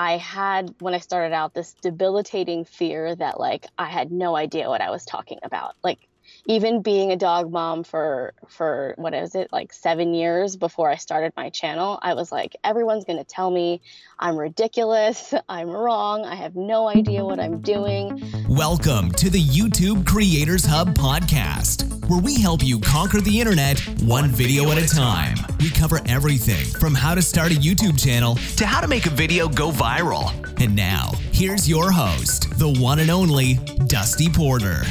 I had when I started out this debilitating fear that like I had no idea what I was talking about. Like even being a dog mom for for what is it like 7 years before I started my channel, I was like everyone's going to tell me I'm ridiculous, I'm wrong, I have no idea what I'm doing. Welcome to the YouTube Creators Hub podcast, where we help you conquer the internet one video at a time. We cover everything from how to start a YouTube channel to how to make a video go viral. And now, here's your host, the one and only Dusty Porter.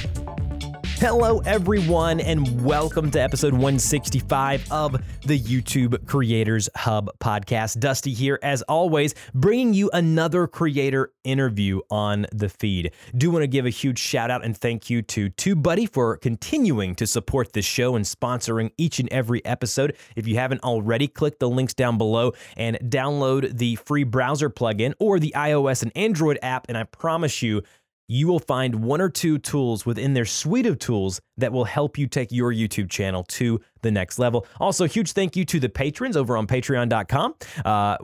Hello, everyone, and welcome to episode 165 of the YouTube Creators Hub podcast. Dusty here, as always, bringing you another creator interview on the feed. Do want to give a huge shout out and thank you to TubeBuddy for continuing to support this show and sponsoring each and every episode. If you haven't already, click the links down below and download the free browser plugin or the iOS and Android app, and I promise you, you will find one or two tools within their suite of tools that will help you take your YouTube channel to the next level. Also, huge thank you to the patrons over on patreon.com. Uh,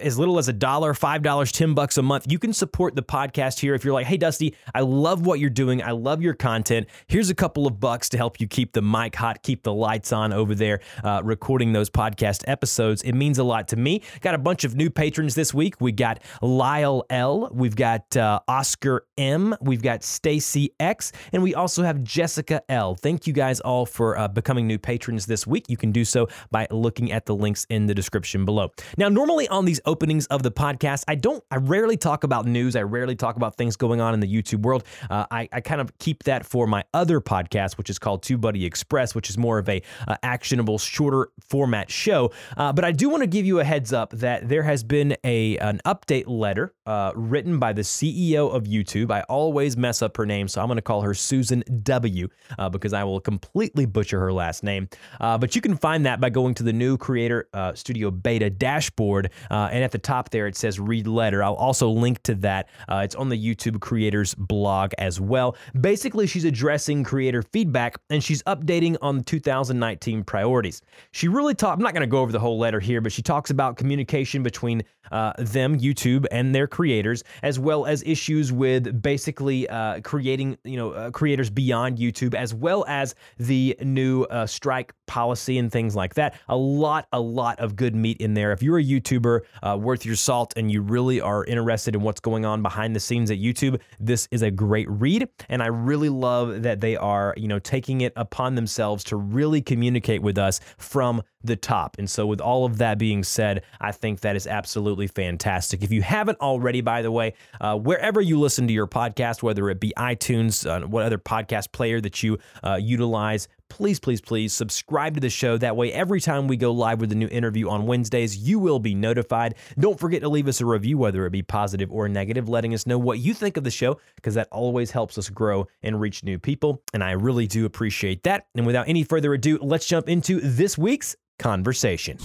as little as a dollar, five dollars, ten bucks a month, you can support the podcast here. If you're like, hey, Dusty, I love what you're doing, I love your content. Here's a couple of bucks to help you keep the mic hot, keep the lights on over there, uh, recording those podcast episodes. It means a lot to me. Got a bunch of new patrons this week. We got Lyle L, we've got uh, Oscar M, we've got Stacy X, and we also have Jessica L. Thank you guys all for uh, becoming new patrons this week, you can do so by looking at the links in the description below. Now, normally on these openings of the podcast, I don't, I rarely talk about news. I rarely talk about things going on in the YouTube world. Uh, I, I kind of keep that for my other podcast, which is called TubeBuddy Express, which is more of a uh, actionable, shorter format show. Uh, but I do want to give you a heads up that there has been a an update letter uh, written by the CEO of YouTube. I always mess up her name, so I'm going to call her Susan W. Uh, because I will completely butcher her last name. Uh, but you can find that by going to the new Creator uh, Studio Beta dashboard. Uh, and at the top there, it says read letter. I'll also link to that. Uh, it's on the YouTube Creators blog as well. Basically, she's addressing creator feedback and she's updating on 2019 priorities. She really talked, I'm not going to go over the whole letter here, but she talks about communication between uh, them, YouTube, and their creators, as well as issues with basically uh, creating, you know, creators beyond YouTube, as well as the new strike policy and things like that. A lot, a lot of good meat in there. If you're a YouTuber uh, worth your salt and you really are interested in what's going on behind the scenes at YouTube, this is a great read. And I really love that they are, you know, taking it upon themselves to really communicate with us from the top. And so, with all of that being said, I think that is absolutely fantastic. If you haven't already, by the way, uh, wherever you listen to your podcast, whether it be iTunes, uh, what other podcast player that you uh, utilize, please, please, please subscribe to the show. That way, every time we go live with a new interview on Wednesdays, you will be notified. Don't forget to leave us a review, whether it be positive or negative, letting us know what you think of the show, because that always helps us grow and reach new people. And I really do appreciate that. And without any further ado, let's jump into this week's conversation.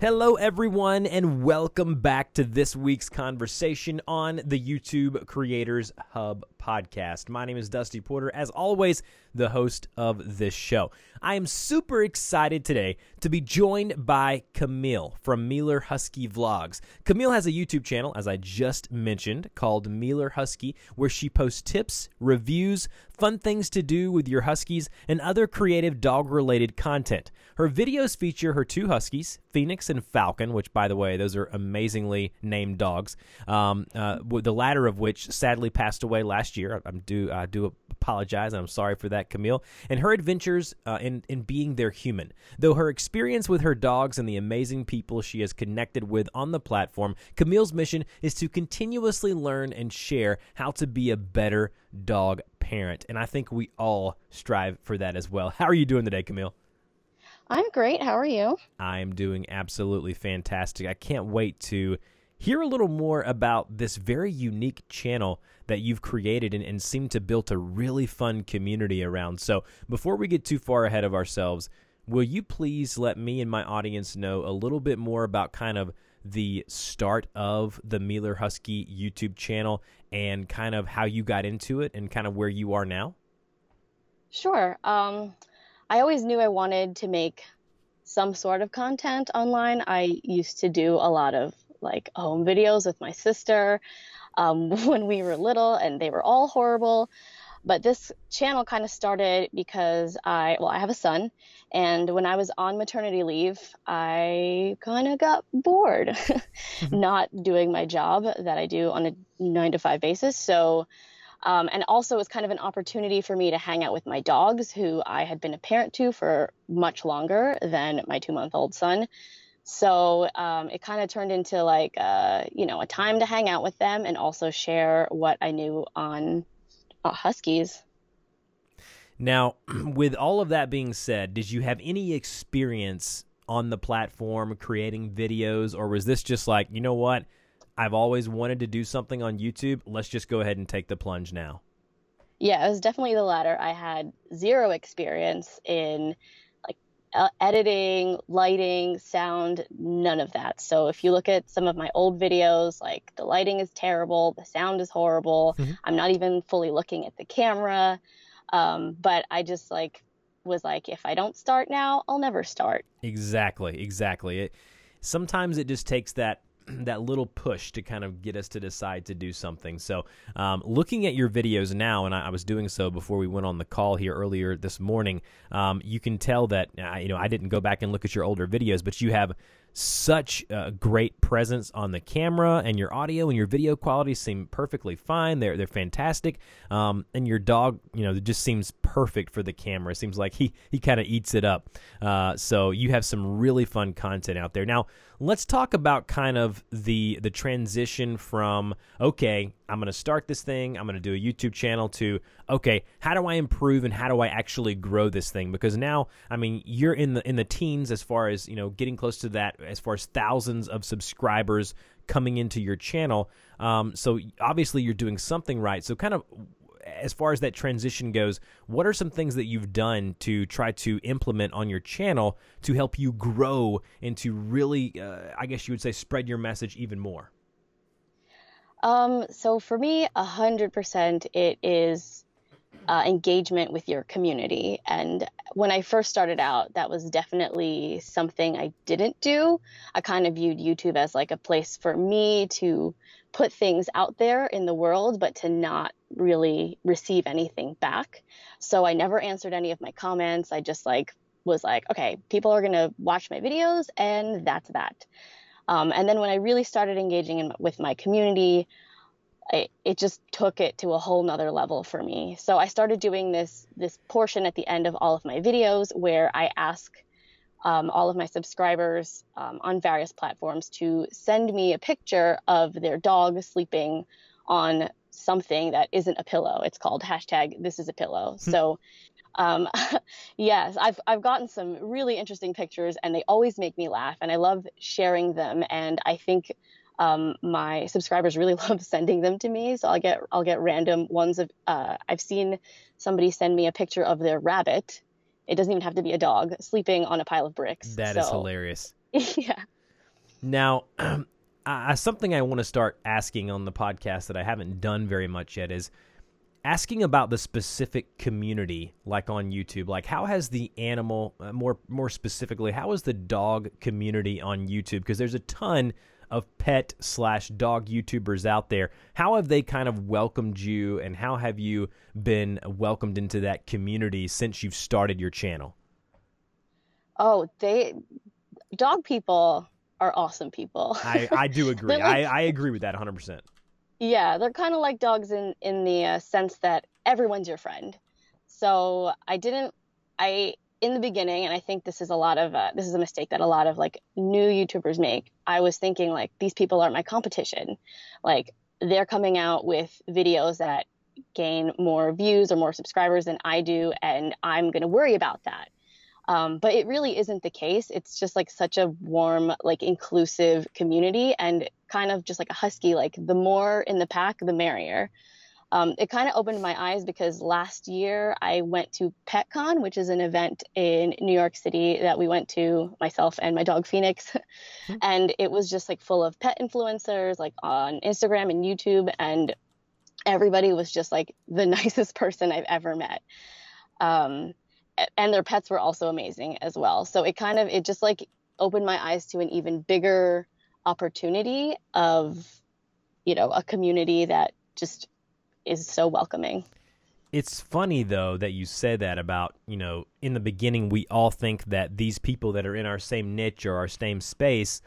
Hello, everyone, and welcome back to this week's conversation on the YouTube Creators Hub podcast. My name is Dusty Porter, as always, the host of this show. I am super excited today to be joined by Camille from Meeler Husky Vlogs. Camille has a YouTube channel, as I just mentioned, called Meeler Husky, where she posts tips, reviews, fun things to do with your huskies, and other creative dog related content. Her videos feature her two huskies, Phoenix and Falcon, which, by the way, those are amazingly named dogs. Um, uh, the latter of which sadly passed away last year. I'm do I do apologize. I'm sorry for that, Camille. And her adventures uh, in in being their human. Though her experience with her dogs and the amazing people she has connected with on the platform, Camille's mission is to continuously learn and share how to be a better dog parent. And I think we all strive for that as well. How are you doing today, Camille? I'm great. How are you? I'm doing absolutely fantastic. I can't wait to hear a little more about this very unique channel that you've created and, and seem to build a really fun community around. So, before we get too far ahead of ourselves, will you please let me and my audience know a little bit more about kind of the start of the Meeler Husky YouTube channel and kind of how you got into it and kind of where you are now? Sure. Um, I always knew I wanted to make some sort of content online. I used to do a lot of like home videos with my sister um, when we were little, and they were all horrible. But this channel kind of started because I, well, I have a son, and when I was on maternity leave, I kind of got bored mm-hmm. not doing my job that I do on a nine to five basis. So, um, and also it was kind of an opportunity for me to hang out with my dogs, who I had been a parent to for much longer than my two month old son. So um, it kind of turned into like, uh, you know, a time to hang out with them and also share what I knew on uh, Huskies. Now, with all of that being said, did you have any experience on the platform creating videos, or was this just like, you know what? I've always wanted to do something on YouTube. Let's just go ahead and take the plunge now. Yeah, it was definitely the latter. I had zero experience in uh, editing, lighting, sound, none of that. So if you look at some of my old videos, like the lighting is terrible, the sound is horrible. Mm-hmm. I'm not even fully looking at the camera. Um, but I just like was like, if I don't start now, I'll never start. Exactly, exactly. It sometimes it just takes that that little push to kind of get us to decide to do something. So, um, looking at your videos now, and I, I, was doing so before we went on the call here earlier this morning, um, you can tell that uh, you know I didn't go back and look at your older videos, but you have such a great presence on the camera, and your audio and your video quality seem perfectly fine. They're they're fantastic, um, and your dog, you know, just seems perfect for the camera. It seems like he he kind of eats it up. Uh, so you have some really fun content out there. Now let's talk about kind of the the transition from okay, I'm going to start this thing, I'm going to do a YouTube channel to okay, how do I improve and how do I actually grow this thing? Because now, I mean, you're in the in the teens as far as you know, getting close to that as far as thousands of subscribers coming into your channel. Um, so obviously you're doing something right. So kind of as far as that transition goes, what are some things that you've done to try to implement on your channel to help you grow and to really, uh, I guess you would say, spread your message even more? Um, so for me, a hundred percent, it is uh, engagement with your community. And when I first started out, that was definitely something I didn't do. I kind of viewed YouTube as like a place for me to put things out there in the world, but to not really receive anything back. So I never answered any of my comments. I just like was like, okay, people are gonna watch my videos, and that's that. Um, and then when I really started engaging in, with my community, it, it just took it to a whole nother level for me. So I started doing this this portion at the end of all of my videos where I ask um, all of my subscribers um, on various platforms to send me a picture of their dog sleeping on something that isn't a pillow. It's called hashtag this is a pillow. Hmm. So um, yes, I've I've gotten some really interesting pictures, and they always make me laugh, and I love sharing them. And I think um, my subscribers really love sending them to me. So I'll get I'll get random ones of uh, I've seen somebody send me a picture of their rabbit. It doesn't even have to be a dog sleeping on a pile of bricks. That so, is hilarious. yeah. Now, uh, something I want to start asking on the podcast that I haven't done very much yet is asking about the specific community like on YouTube like how has the animal uh, more more specifically how is the dog community on YouTube because there's a ton of pet slash dog YouTubers out there. How have they kind of welcomed you, and how have you been welcomed into that community since you've started your channel? Oh, they dog people are awesome people. I, I do agree. like, I, I agree with that 100%. Yeah, they're kind of like dogs in in the uh, sense that everyone's your friend. So I didn't I in the beginning, and I think this is a lot of uh, this is a mistake that a lot of like new YouTubers make. I was thinking like these people are my competition, like they're coming out with videos that gain more views or more subscribers than I do, and I'm gonna worry about that. Um, but it really isn't the case. It's just like such a warm, like inclusive community, and kind of just like a husky. Like the more in the pack, the merrier um, it kind of opened my eyes because last year I went to PetCon, which is an event in New York City that we went to myself and my dog Phoenix, mm-hmm. and it was just like full of pet influencers, like on Instagram and YouTube, and everybody was just like the nicest person I've ever met. Um, and their pets were also amazing as well. So it kind of it just like opened my eyes to an even bigger opportunity of you know a community that just is so welcoming. It's funny though that you said that about you know in the beginning we all think that these people that are in our same niche or our same space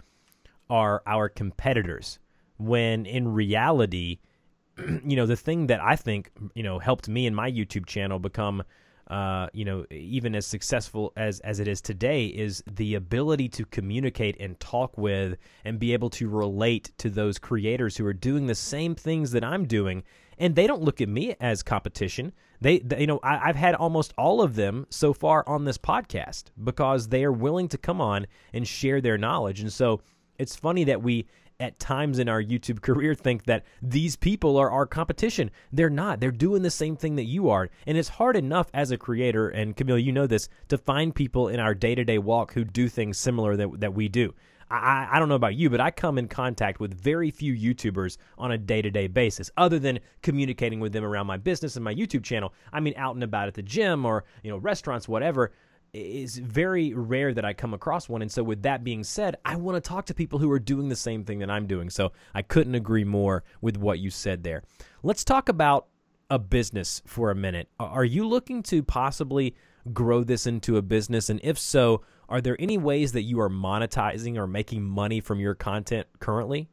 are our competitors when in reality you know the thing that i think you know helped me and my youtube channel become uh, you know, even as successful as as it is today, is the ability to communicate and talk with and be able to relate to those creators who are doing the same things that I'm doing, and they don't look at me as competition. They, they you know, I, I've had almost all of them so far on this podcast because they are willing to come on and share their knowledge, and so it's funny that we at times in our YouTube career think that these people are our competition. They're not. They're doing the same thing that you are. And it's hard enough as a creator, and Camille, you know this, to find people in our day to day walk who do things similar that, that we do. I, I don't know about you, but I come in contact with very few YouTubers on a day to day basis, other than communicating with them around my business and my YouTube channel. I mean, out and about at the gym or, you know, restaurants, whatever is very rare that I come across one. And so, with that being said, I want to talk to people who are doing the same thing that I'm doing. So, I couldn't agree more with what you said there. Let's talk about a business for a minute. Are you looking to possibly grow this into a business? And if so, are there any ways that you are monetizing or making money from your content currently?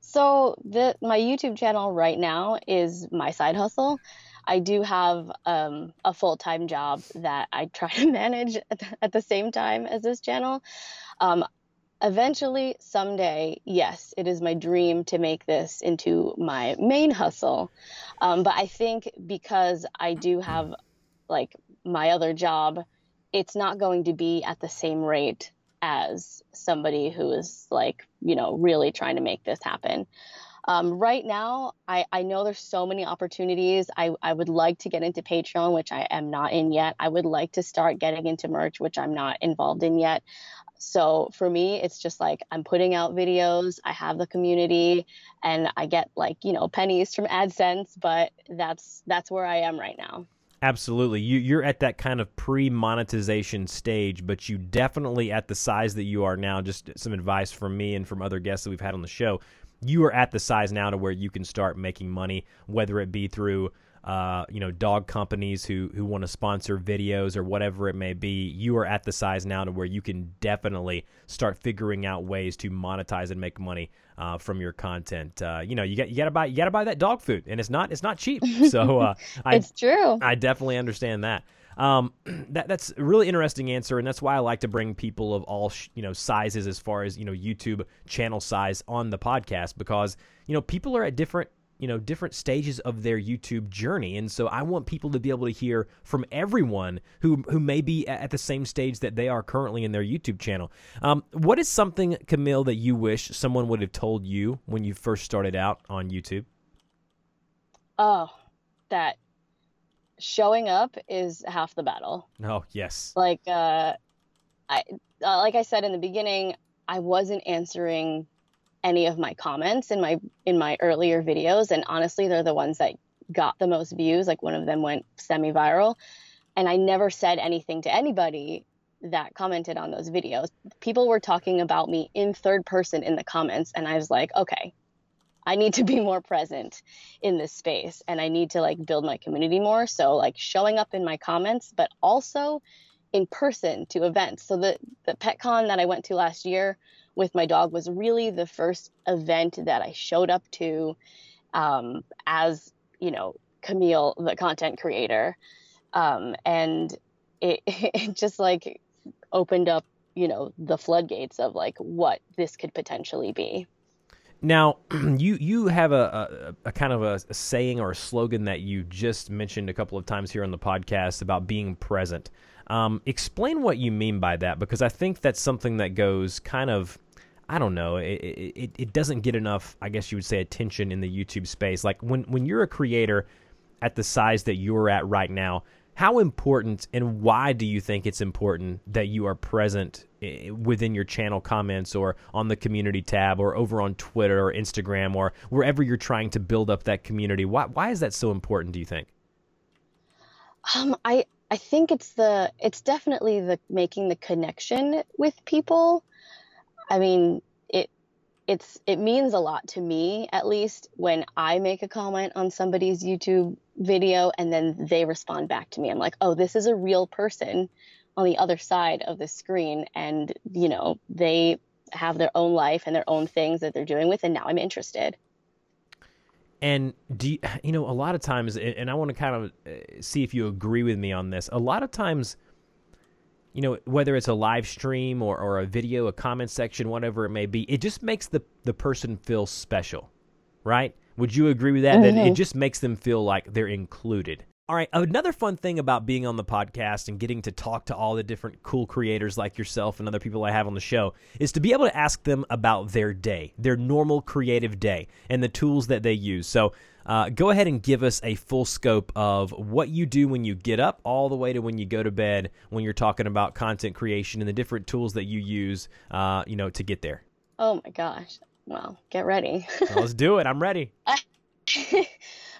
So, the, my YouTube channel right now is my side hustle. I do have um, a full time job that I try to manage at the, at the same time as this channel. Um, eventually, someday, yes, it is my dream to make this into my main hustle. Um, but I think because I do have like my other job, it's not going to be at the same rate as somebody who is like, you know, really trying to make this happen. Um, right now, I, I know there's so many opportunities. I, I would like to get into Patreon, which I am not in yet. I would like to start getting into merch, which I'm not involved in yet. So for me, it's just like I'm putting out videos, I have the community, and I get like, you know, pennies from AdSense, but that's that's where I am right now. Absolutely. You, you're at that kind of pre monetization stage, but you definitely at the size that you are now, just some advice from me and from other guests that we've had on the show you are at the size now to where you can start making money, whether it be through uh, you know, dog companies who who want to sponsor videos or whatever it may be, you are at the size now to where you can definitely start figuring out ways to monetize and make money uh, from your content. Uh, you know, you got you got to buy you got to buy that dog food, and it's not it's not cheap. So uh, it's true. I definitely understand that. Um, that that's a really interesting answer, and that's why I like to bring people of all sh- you know sizes as far as you know YouTube channel size on the podcast because you know people are at different you know different stages of their YouTube journey, and so I want people to be able to hear from everyone who who may be at the same stage that they are currently in their YouTube channel. Um, what is something, Camille, that you wish someone would have told you when you first started out on YouTube? Oh, that showing up is half the battle. Oh, yes. Like uh I uh, like I said in the beginning, I wasn't answering any of my comments in my in my earlier videos and honestly they're the ones that got the most views. Like one of them went semi-viral and I never said anything to anybody that commented on those videos. People were talking about me in third person in the comments and I was like, okay, I need to be more present in this space and I need to like build my community more. So like showing up in my comments, but also in person to events. So the the PetCon that I went to last year with my dog was really the first event that I showed up to um, as you know Camille, the content creator, um, and it, it just like opened up you know the floodgates of like what this could potentially be. Now, you you have a, a, a kind of a, a, saying or a slogan that you just mentioned a couple of times here on the podcast about being present. Um, explain what you mean by that, because I think that's something that goes kind of, I don't know, it, it, it doesn't get enough, I guess you would say, attention in the YouTube space. Like when when you're a creator at the size that you're at right now, how important and why do you think it's important that you are present within your channel comments or on the community tab or over on Twitter or Instagram or wherever you're trying to build up that community? Why why is that so important? Do you think? Um, I I think it's the it's definitely the making the connection with people. I mean, it's it means a lot to me at least when I make a comment on somebody's YouTube video and then they respond back to me. I'm like, "Oh, this is a real person on the other side of the screen and, you know, they have their own life and their own things that they're doing with and now I'm interested." And do you, you know a lot of times and I want to kind of uh, see if you agree with me on this. A lot of times you know, whether it's a live stream or, or a video, a comment section, whatever it may be, it just makes the, the person feel special, right? Would you agree with that? Mm-hmm. That it mm-hmm. just makes them feel like they're included. All right, another fun thing about being on the podcast and getting to talk to all the different cool creators like yourself and other people I have on the show is to be able to ask them about their day, their normal creative day, and the tools that they use. So, uh, go ahead and give us a full scope of what you do when you get up, all the way to when you go to bed. When you're talking about content creation and the different tools that you use, uh, you know, to get there. Oh my gosh! Well, get ready. well, let's do it. I'm ready.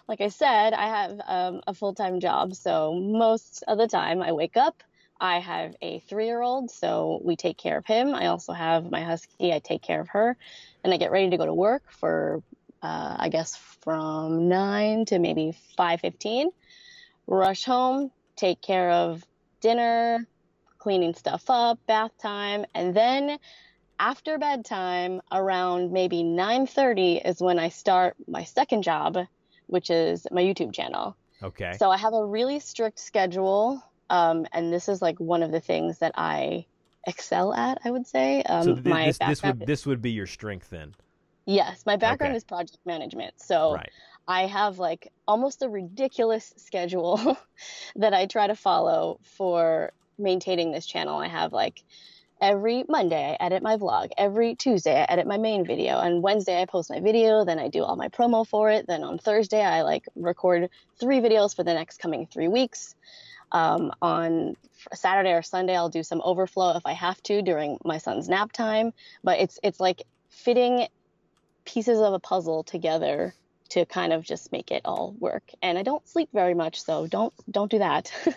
like I said, I have um, a full time job, so most of the time I wake up. I have a three year old, so we take care of him. I also have my husky, I take care of her. And I get ready to go to work for uh, I guess from 9 to maybe 5.15 rush home take care of dinner cleaning stuff up bath time and then after bedtime around maybe 9.30 is when i start my second job which is my youtube channel. Okay. So i have a really strict schedule um, and this is like one of the things that i excel at i would say. Um, so th- this, this would this would be your strength then Yes, my background okay. is project management. So right. I have like almost a ridiculous schedule that I try to follow for maintaining this channel. I have like every Monday I edit my vlog, every Tuesday I edit my main video, and Wednesday I post my video, then I do all my promo for it. Then on Thursday I like record three videos for the next coming 3 weeks. Um, on Saturday or Sunday I'll do some overflow if I have to during my son's nap time, but it's it's like fitting pieces of a puzzle together to kind of just make it all work. And I don't sleep very much, so don't don't do that.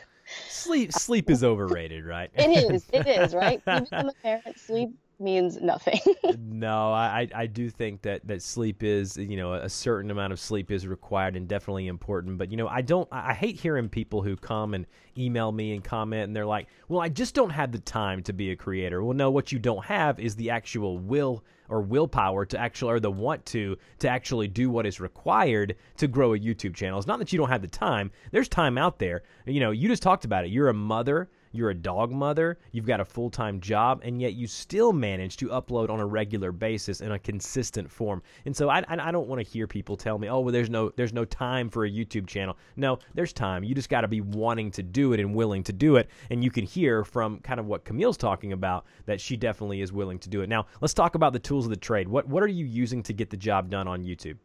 sleep sleep is overrated, right? it is. It is, right? Even I'm a parent, sleep means nothing. no, I, I do think that, that sleep is, you know, a certain amount of sleep is required and definitely important. But, you know, I don't, I hate hearing people who come and email me and comment and they're like, well, I just don't have the time to be a creator. Well, no, what you don't have is the actual will or willpower to actually, or the want to, to actually do what is required to grow a YouTube channel. It's not that you don't have the time. There's time out there. You know, you just talked about it. You're a mother you're a dog mother, you've got a full time job, and yet you still manage to upload on a regular basis in a consistent form. And so I, I don't want to hear people tell me, oh, well, there's no there's no time for a YouTube channel. No, there's time. You just got to be wanting to do it and willing to do it. And you can hear from kind of what Camille's talking about that she definitely is willing to do it. Now, let's talk about the tools of the trade. What what are you using to get the job done on YouTube?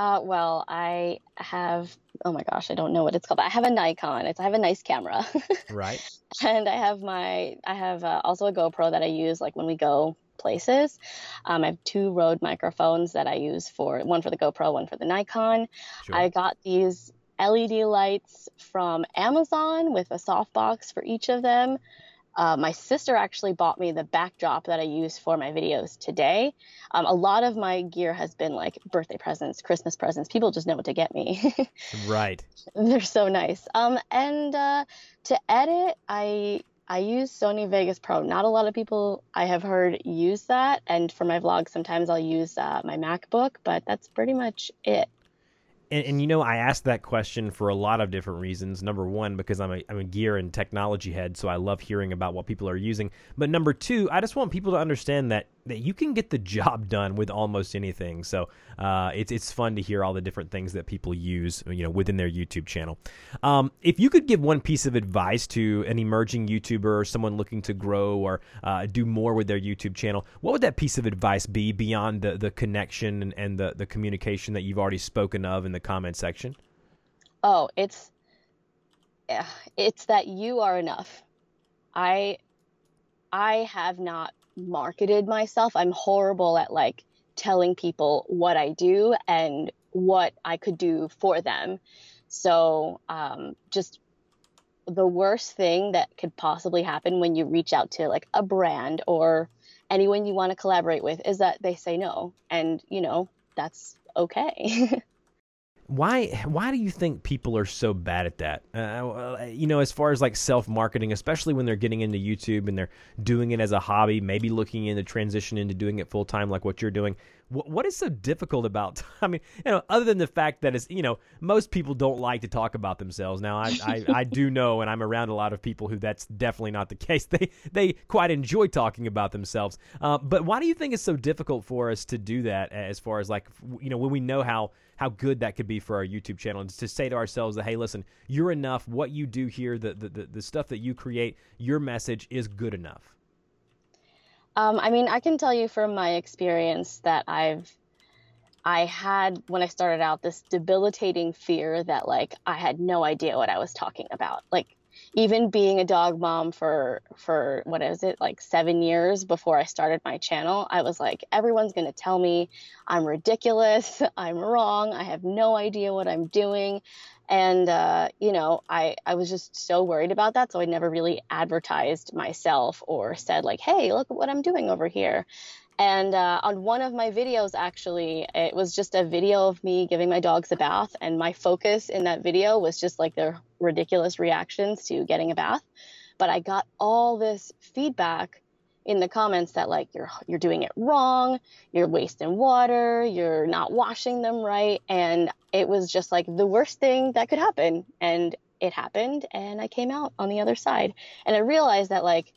Uh, well, I have, oh my gosh, I don't know what it's called. but I have a Nikon. It's, I have a nice camera. right. And I have my, I have uh, also a GoPro that I use like when we go places. Um, I have two Rode microphones that I use for one for the GoPro, one for the Nikon. Sure. I got these LED lights from Amazon with a softbox for each of them. Uh, my sister actually bought me the backdrop that I use for my videos today. Um, a lot of my gear has been like birthday presents, Christmas presents. People just know what to get me. right. They're so nice. Um, and uh, to edit, I I use Sony Vegas Pro. Not a lot of people I have heard use that. And for my vlogs, sometimes I'll use uh, my MacBook, but that's pretty much it and, and, you know, I asked that question for a lot of different reasons. Number one, because I'm a, I'm a gear and technology head, so I love hearing about what people are using. But number two, I just want people to understand that that you can get the job done with almost anything. So uh, it's it's fun to hear all the different things that people use, you know, within their YouTube channel. Um, if you could give one piece of advice to an emerging YouTuber or someone looking to grow or uh, do more with their YouTube channel, what would that piece of advice be beyond the the connection and, and the the communication that you've already spoken of in the comment section? Oh, it's it's that you are enough. I I have not marketed myself. I'm horrible at like telling people what I do and what I could do for them. So, um, just the worst thing that could possibly happen when you reach out to like a brand or anyone you want to collaborate with is that they say no. And, you know, that's okay. why why do you think people are so bad at that? Uh, you know as far as like self-marketing especially when they're getting into youtube and they're doing it as a hobby maybe looking into transition into doing it full-time like what you're doing what, what is so difficult about i mean you know other than the fact that it's you know most people don't like to talk about themselves now i i, I do know and i'm around a lot of people who that's definitely not the case they they quite enjoy talking about themselves uh, but why do you think it's so difficult for us to do that as far as like you know when we know how how good that could be for our YouTube channel. And to say to ourselves that, hey, listen, you're enough. What you do here, the, the, the, the stuff that you create, your message is good enough. Um, I mean, I can tell you from my experience that I've I had when I started out this debilitating fear that like I had no idea what I was talking about. Like even being a dog mom for for what is it like seven years before i started my channel i was like everyone's going to tell me i'm ridiculous i'm wrong i have no idea what i'm doing and uh, you know I, I was just so worried about that so i never really advertised myself or said like hey look at what i'm doing over here and uh, on one of my videos, actually, it was just a video of me giving my dogs a bath. And my focus in that video was just like their ridiculous reactions to getting a bath. But I got all this feedback in the comments that like you're you're doing it wrong, you're wasting water, you're not washing them right, and it was just like the worst thing that could happen. And it happened, and I came out on the other side, and I realized that like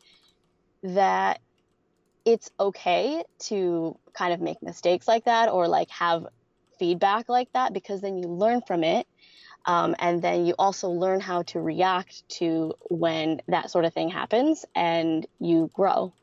that it's okay to kind of make mistakes like that or like have feedback like that because then you learn from it um, and then you also learn how to react to when that sort of thing happens and you grow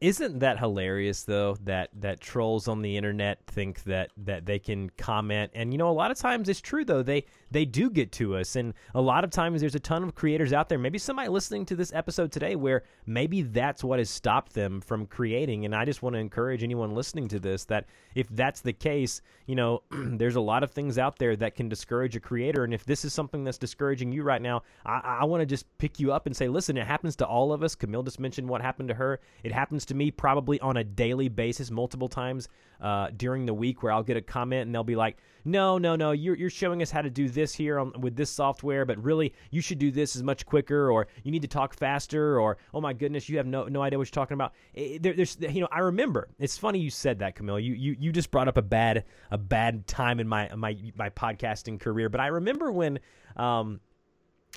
isn't that hilarious though that that trolls on the internet think that that they can comment? And you know a lot of times it's true though. They they do get to us. And a lot of times there's a ton of creators out there maybe somebody listening to this episode today where maybe that's what has stopped them from creating. And I just want to encourage anyone listening to this that if that's the case you know there's a lot of things out there that can discourage a creator. And if this is something that's discouraging you right now I, I want to just pick you up and say listen it happens to all of us. Camille just mentioned what happened to her. It happens to me probably on a daily basis, multiple times uh, during the week, where I'll get a comment and they'll be like, "No, no, no, you're you're showing us how to do this here on, with this software, but really you should do this as much quicker, or you need to talk faster, or oh my goodness, you have no no idea what you're talking about." It, there, there's you know I remember it's funny you said that, Camille. You you you just brought up a bad a bad time in my my my podcasting career, but I remember when. Um,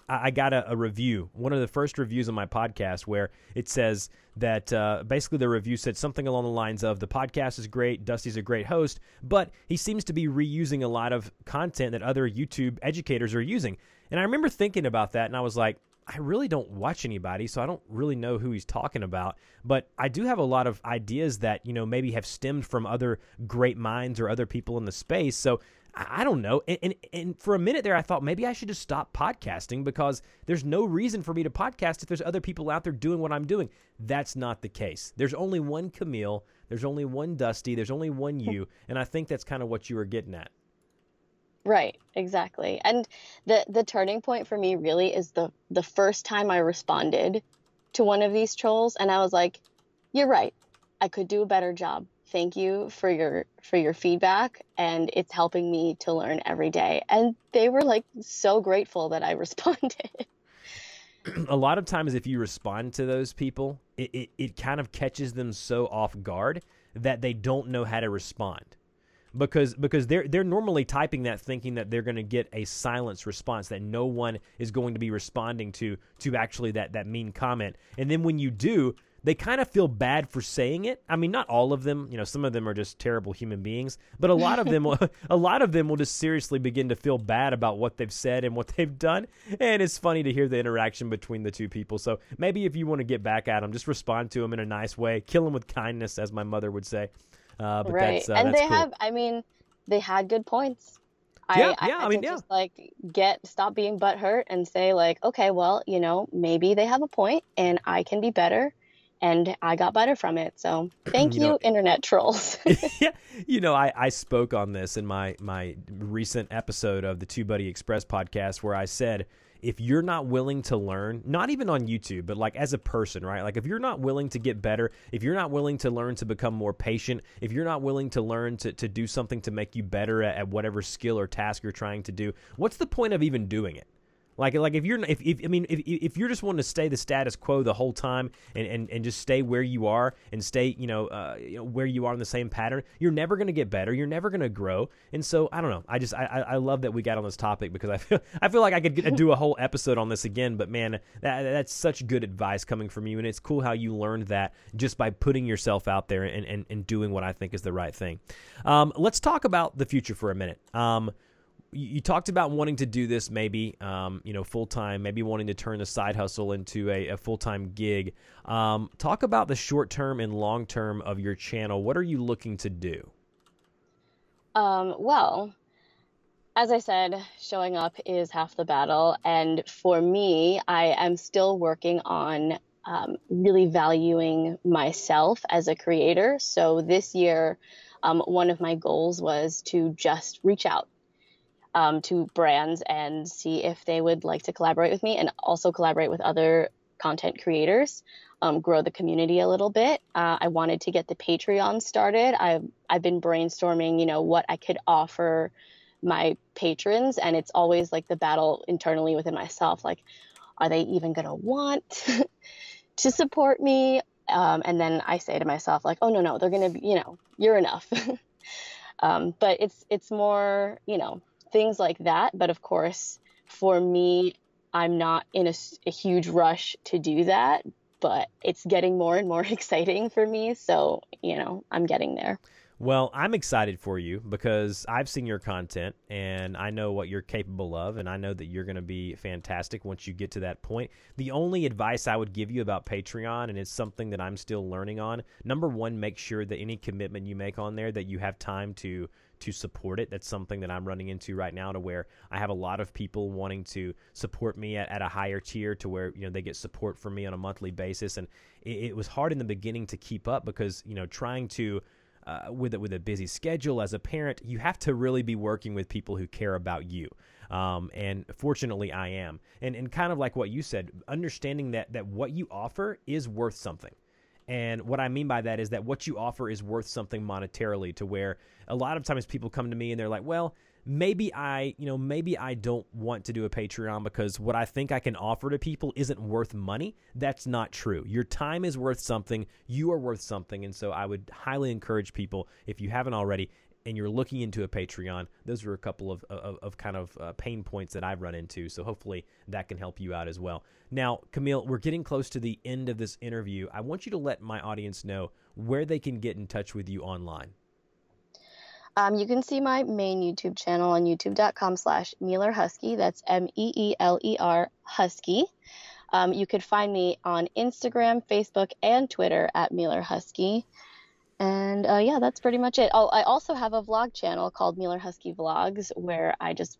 I got a, a, review, one of the first reviews on my podcast, where it says that uh, basically the review said something along the lines of the podcast is great, Dusty's a great host, but he seems to be reusing a lot of content that other YouTube educators are using. And I remember thinking about that, and I was like, I really don't watch anybody, so I don't really know who he's talking about. But I do have a lot of ideas that, you know, maybe have stemmed from other great minds or other people in the space. So I don't know. And, and, and, for a minute there, I thought maybe I should just stop podcasting because there's no reason for me to podcast if there's other people out there doing what I'm doing. That's not the case. There's only one Camille. There's only one Dusty. There's only one you. And I think that's kind of what you were getting at. Right, exactly. And the the turning point for me really is the the first time I responded to one of these trolls and I was like, "You're right. I could do a better job thank you for your for your feedback and it's helping me to learn every day. And they were like so grateful that i responded. A lot of times if you respond to those people it, it, it kind of catches them so off guard that they don't know how to respond. Because because they're they're normally typing that thinking that they're going to get a silence response that no one is going to be responding to to actually that that mean comment. And then when you do they kind of feel bad for saying it. I mean, not all of them. You know, some of them are just terrible human beings, but a lot of them, a lot of them will just seriously begin to feel bad about what they've said and what they've done. And it's funny to hear the interaction between the two people. So maybe if you want to get back at them, just respond to them in a nice way, kill them with kindness, as my mother would say. Uh, but right, that's, uh, and they cool. have. I mean, they had good points. Yeah, I, yeah, I, I mean, yeah. Just like get stop being butthurt and say like, okay, well, you know, maybe they have a point, and I can be better and I got better from it. So thank you, you know, internet trolls. yeah, you know, I, I spoke on this in my my recent episode of the TubeBuddy Express podcast where I said if you're not willing to learn, not even on YouTube, but like as a person, right? Like if you're not willing to get better, if you're not willing to learn to become more patient, if you're not willing to learn to, to do something to make you better at, at whatever skill or task you're trying to do, what's the point of even doing it? Like, like if you're, if, if I mean, if, if you're just wanting to stay the status quo the whole time and, and, and just stay where you are and stay, you know, uh, you know where you are in the same pattern, you're never going to get better. You're never going to grow. And so, I don't know. I just, I, I love that we got on this topic because I feel, I feel like I could get, do a whole episode on this again. But man, that, that's such good advice coming from you, and it's cool how you learned that just by putting yourself out there and, and, and doing what I think is the right thing. Um, let's talk about the future for a minute. Um, you talked about wanting to do this maybe um, you know full time maybe wanting to turn the side hustle into a, a full time gig. Um, talk about the short term and long term of your channel. What are you looking to do? Um, well as i said showing up is half the battle. And for me i am still working on um, really valuing myself as a creator. So this year um, one of my goals was to just reach out um, to brands and see if they would like to collaborate with me and also collaborate with other content creators, um, grow the community a little bit. Uh, I wanted to get the Patreon started. I've, I've been brainstorming, you know, what I could offer my patrons, and it's always like the battle internally within myself like, are they even to want to support me? Um, and then I say to myself, like, oh, no, no, they're to be, you know, you're enough. um, but it's, it's more, you know, things like that. But of course, for me, I'm not in a, a, huge rush to do that, but it's getting more and more exciting for me. So, you know, I'm getting there. Well, I'm excited for you because I've seen your content and I know what you're capable of, and I know that you're going to be fantastic once you get to that point. The only advice I would give you about Patreon, and it's something that I'm still learning on number one, make sure that any commitment you make on there, that you have time to to support it. That's something that I'm running into right now to where I have a lot of people wanting to support me at, at a higher tier to where, you know, they get support from me on a monthly basis. And it, it was hard in the beginning to keep up because, you know, trying to, uh, with, with a busy schedule as a parent, you have to really be working with people who care about you. Um, and fortunately, I am. And, and kind of like what you said, understanding that, that what you offer is worth something. And what I mean by that is that what you offer is worth something monetarily to where a lot of times people come to me and they're like, well, maybe I, you know, maybe I don't want to do a Patreon because what I think I can offer to people isn't worth money. That's not true. Your time is worth something. You are worth something. And so I would highly encourage people, if you haven't already, and you're looking into a Patreon, those are a couple of, of, of kind of uh, pain points that I've run into. So hopefully that can help you out as well. Now, Camille, we're getting close to the end of this interview. I want you to let my audience know where they can get in touch with you online. Um, you can see my main YouTube channel on youtube.com slash Meeler Husky. That's M E E L E R Husky. Um, you could find me on Instagram, Facebook, and Twitter at Meeler Husky. And uh, yeah, that's pretty much it. Oh, I also have a vlog channel called Meeler Husky Vlogs where I just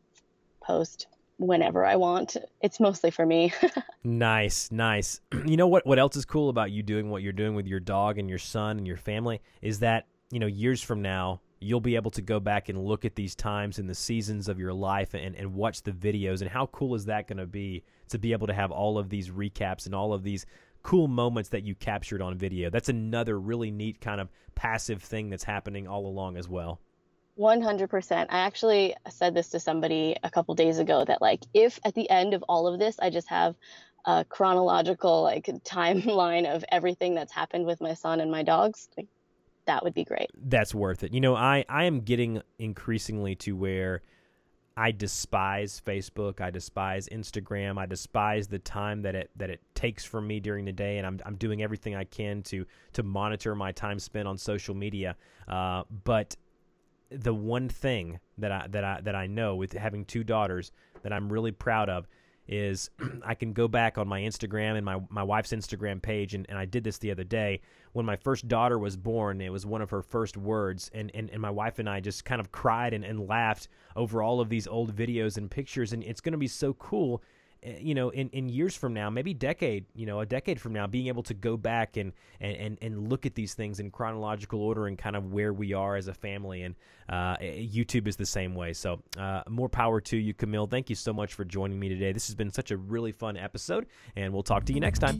post whenever I want. It's mostly for me. nice, nice. You know what what else is cool about you doing what you're doing with your dog and your son and your family is that, you know, years from now, you'll be able to go back and look at these times and the seasons of your life and, and watch the videos. And how cool is that going to be to be able to have all of these recaps and all of these cool moments that you captured on video? That's another really neat kind of passive thing that's happening all along as well. 100%. I actually said this to somebody a couple days ago that, like, if at the end of all of this, I just have a chronological, like, timeline of everything that's happened with my son and my dogs, like, that would be great. That's worth it. You know, I I am getting increasingly to where I despise Facebook, I despise Instagram, I despise the time that it that it takes from me during the day, and I'm I'm doing everything I can to to monitor my time spent on social media. Uh, but the one thing that I that I that I know with having two daughters that I'm really proud of is I can go back on my Instagram and my, my wife's Instagram page, and, and I did this the other day. When my first daughter was born, it was one of her first words, and, and, and my wife and I just kind of cried and, and laughed over all of these old videos and pictures, and it's going to be so cool you know, in, in years from now, maybe decade, you know, a decade from now, being able to go back and, and, and, and look at these things in chronological order and kind of where we are as a family. And uh, eh, YouTube is the same way. So uh, more power to you, Camille. Thank you so much for joining me today. This has been such a really fun episode, and we'll talk to you next time.